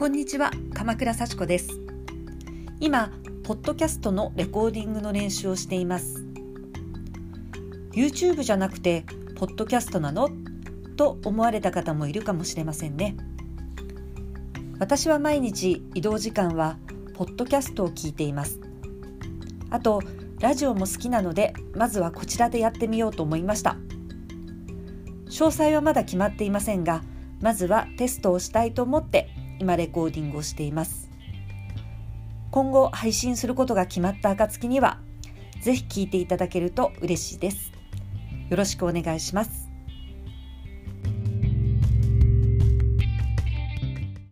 こんにちは鎌倉幸子です。今ポッドキャストのレコーディングの練習をしています。YouTube じゃなくてポッドキャストなの？と思われた方もいるかもしれませんね。私は毎日移動時間はポッドキャストを聞いています。あとラジオも好きなのでまずはこちらでやってみようと思いました。詳細はまだ決まっていませんがまずはテストをしたいと思って今レコーディングをしています。今後配信することが決まった暁にはぜひ聴いていただけると嬉しいです。よろしくお願いします。